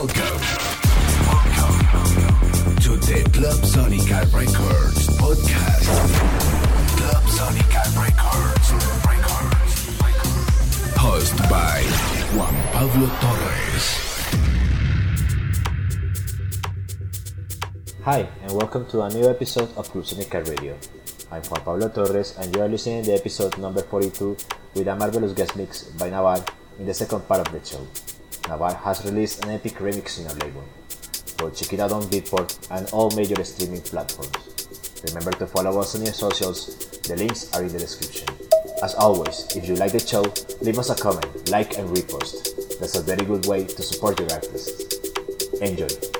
Welcome. Welcome to the Clubsonica Records podcast. Club Sonica Records. Records. Host by Juan Pablo Torrez. Hi, and welcome to a new episode of Clubsonica Radio. I'm Juan Pablo Torrez, and you are listening to episode number 42 with a marvelous guest mix by Navar in the second part of the show. Navar has released an epic remix in our label. So check it out on Beatport and all major streaming platforms. Remember to follow us on your socials, the links are in the description. As always, if you like the show, leave us a comment, like and repost. That's a very good way to support your artists. Enjoy!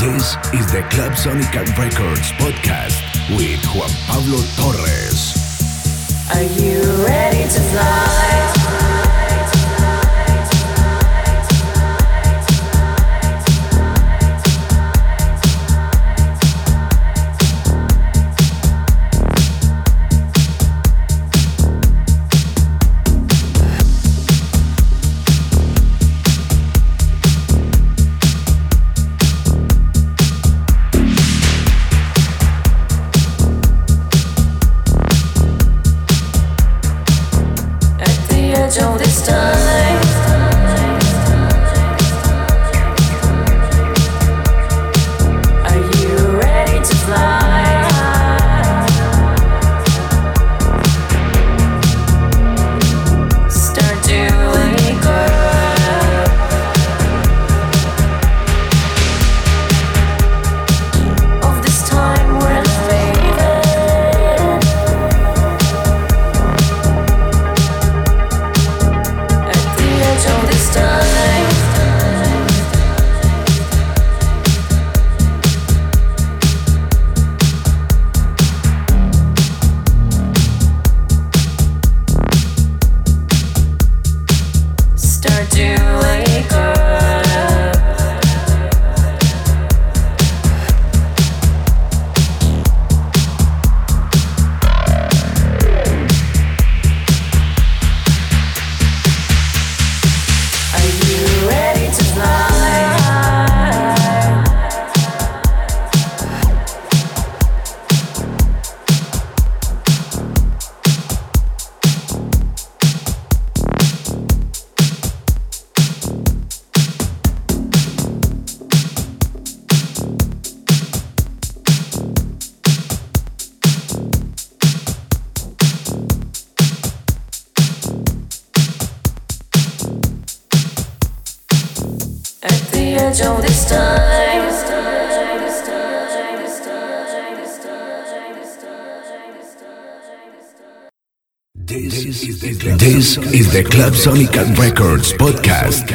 This is the Clubsonica Records podcast with Juan Pablo Torrez. Are you ready to fly? Is the Clubsonica Records podcast.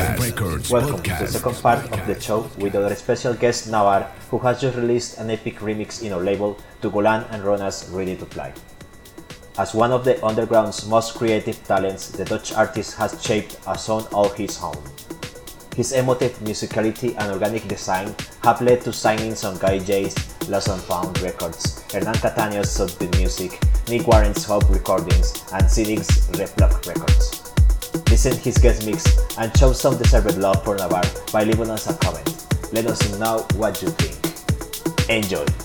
Welcome to the second part of the show with our special guest Navar, who has just released an epic remix in our label to Golan and Rona's Ready to Fly. As one of the underground's most creative talents, the Dutch artist has shaped a sound all his own. His emotive musicality and organic design have led to signings on Guy J's Lost and Found Records, Hernan Cattaneo's Sudbeat Music, Nick Warren's Hope Recordings, and Cynic's Replug Records. Listen his guest mix and show some deserved love for Navar by leaving us a comment. Let us know what you think. Enjoy!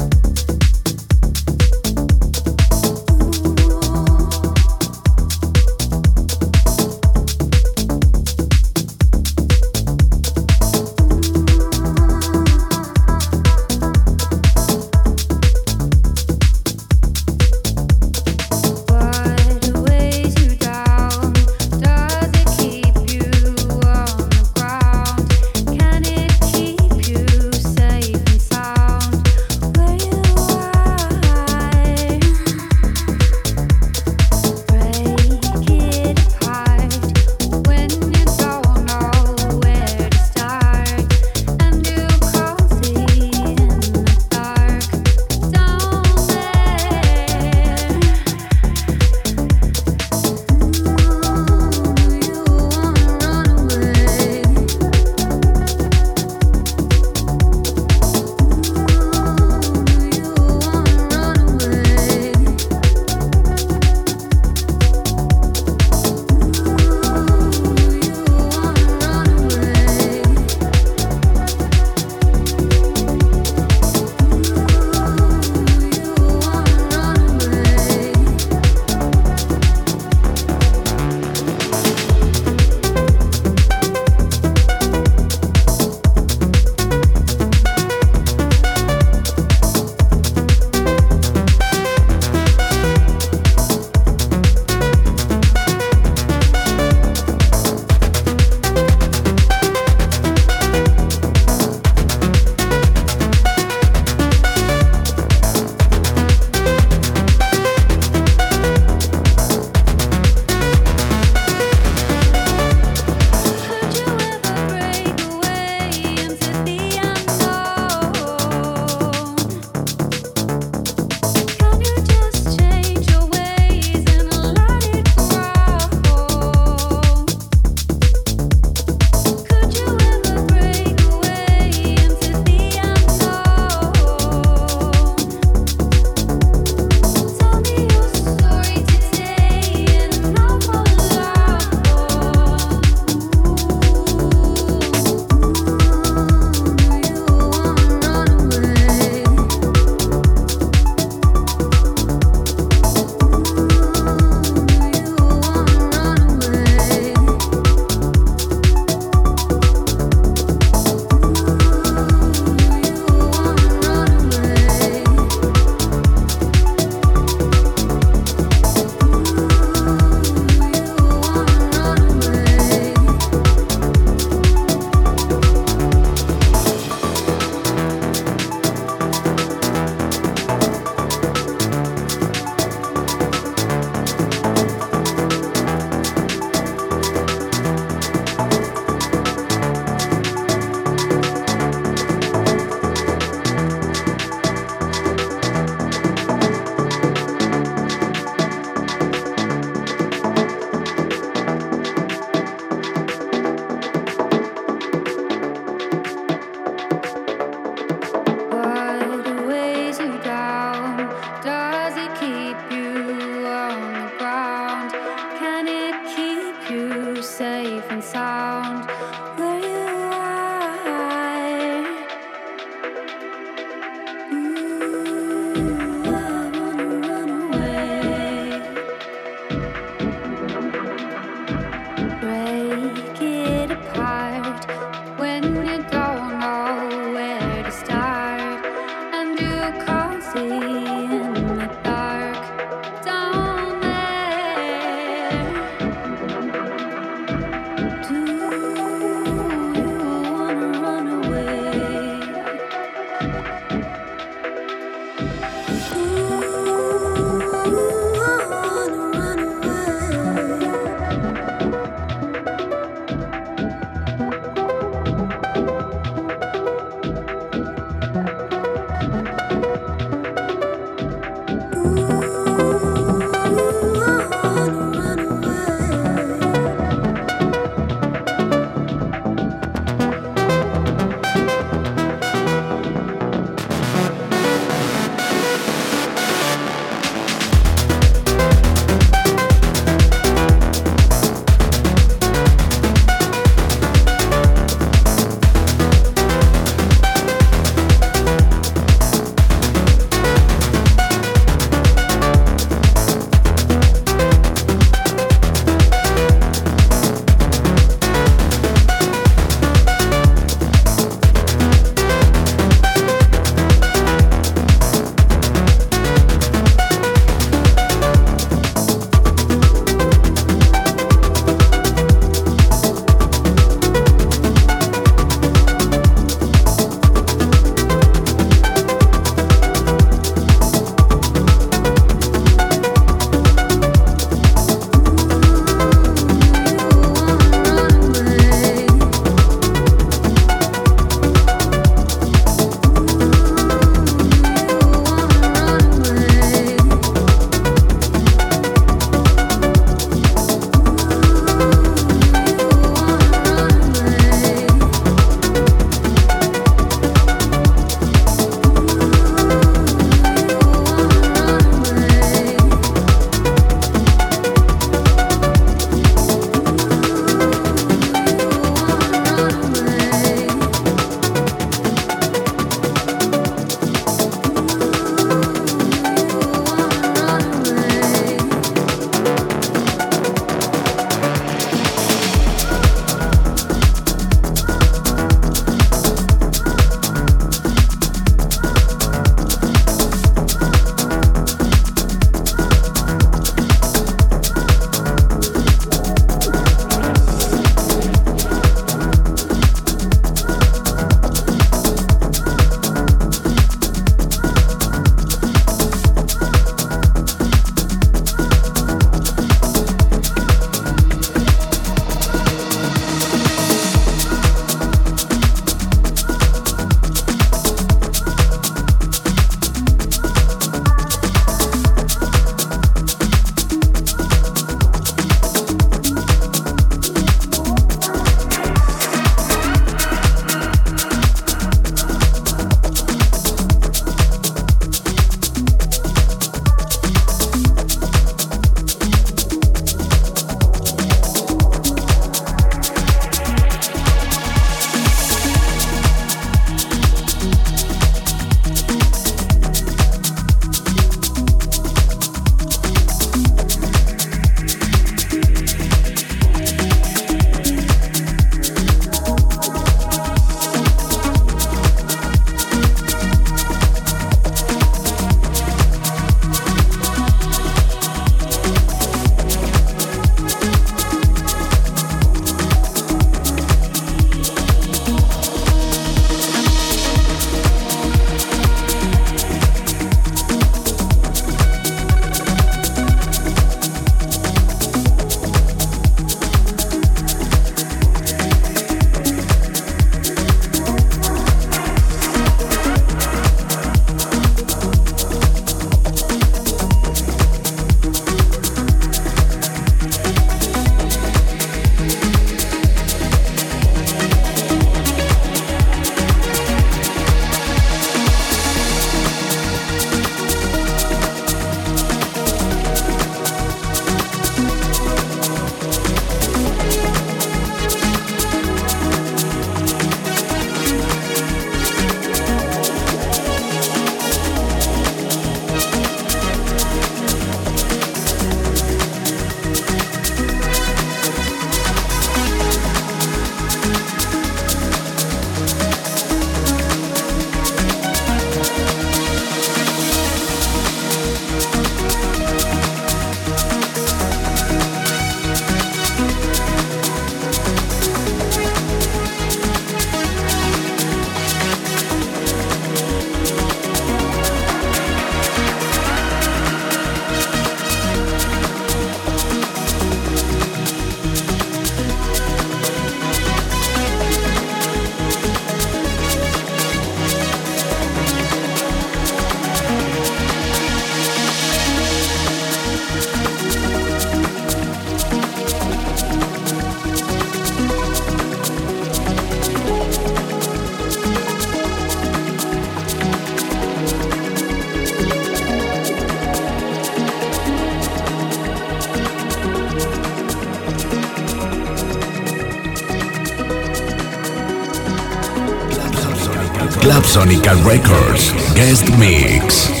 Sonica Records Guest Mix.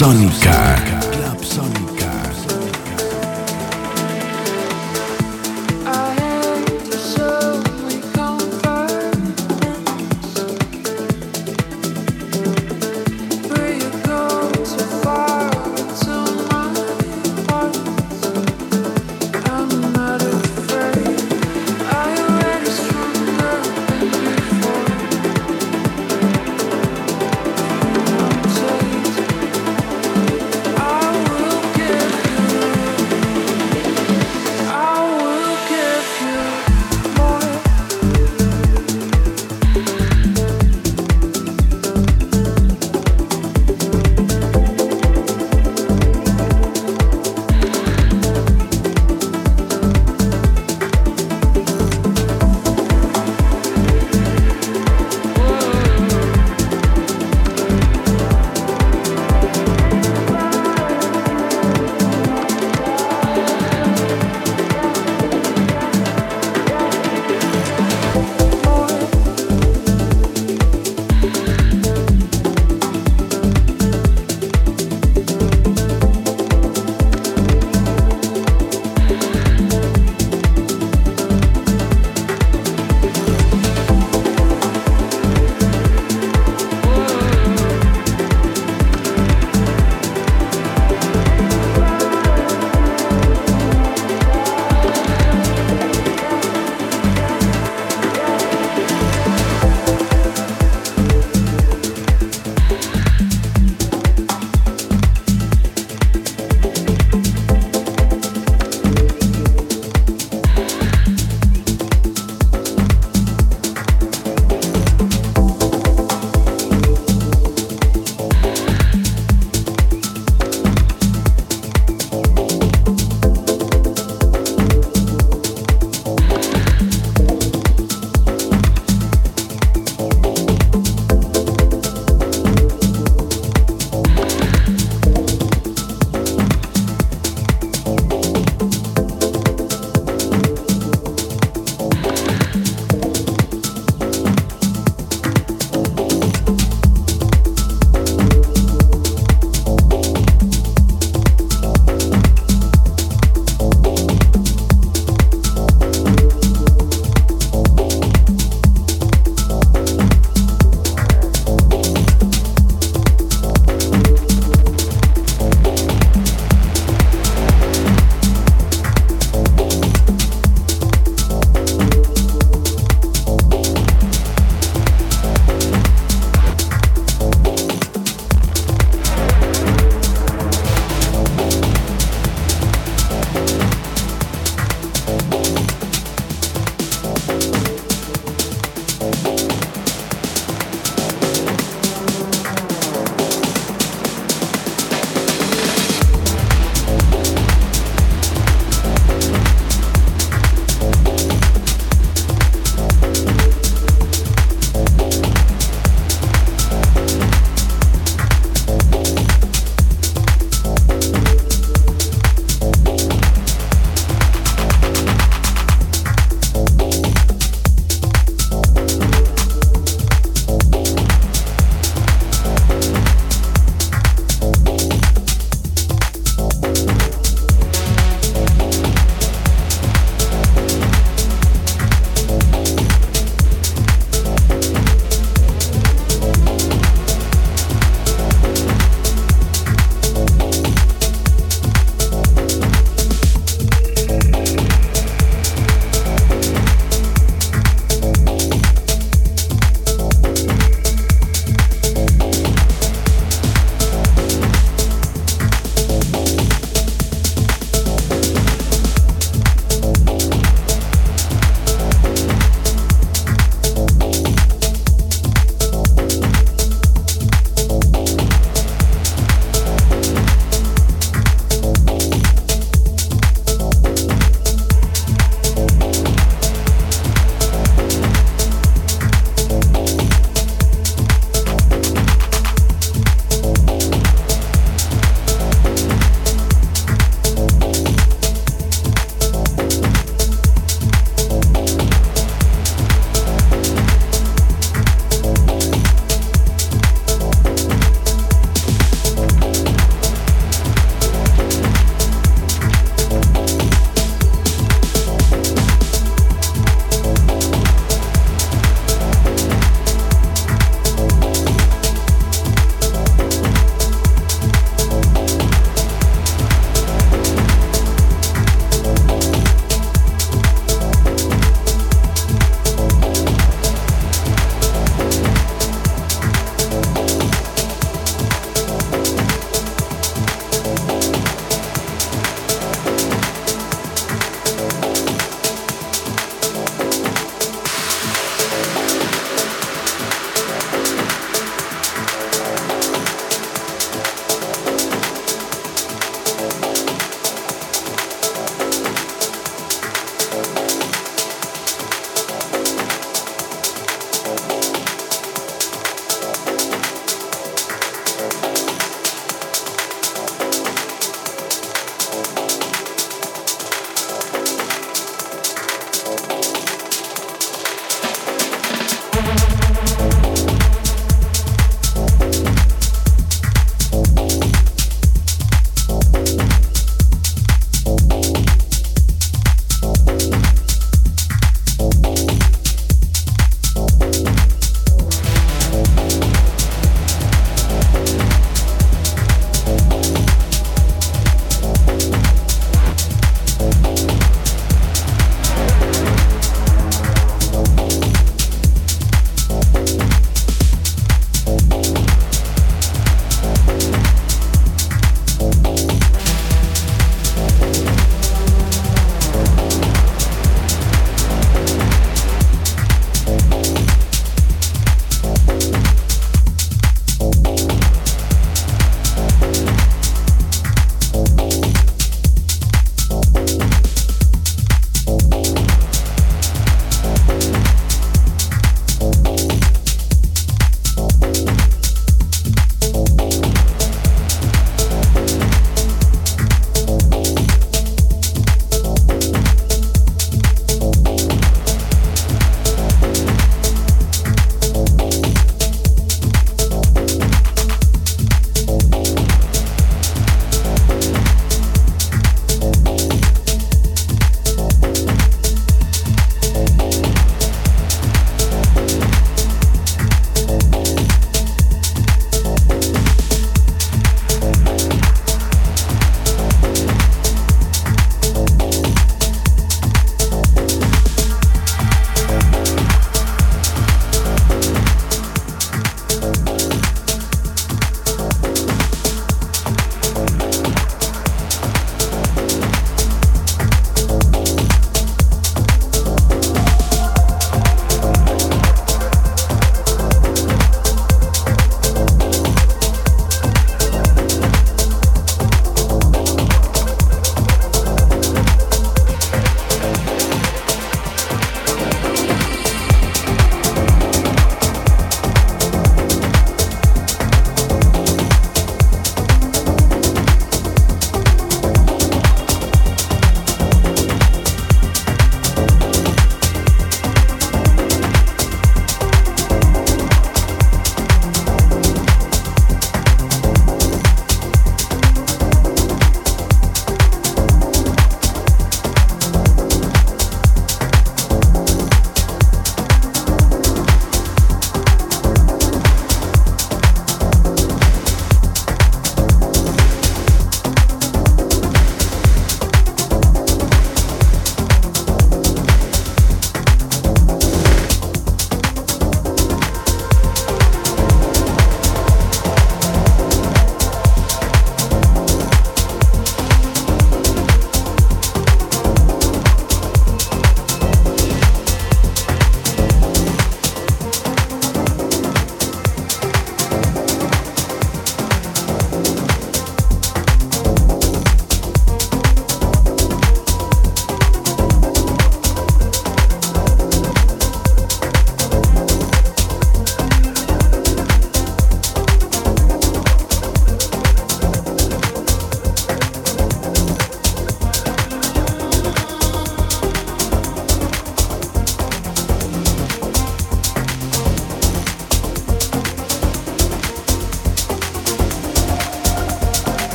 Club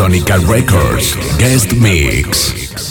Sonica Records. Guest Mix.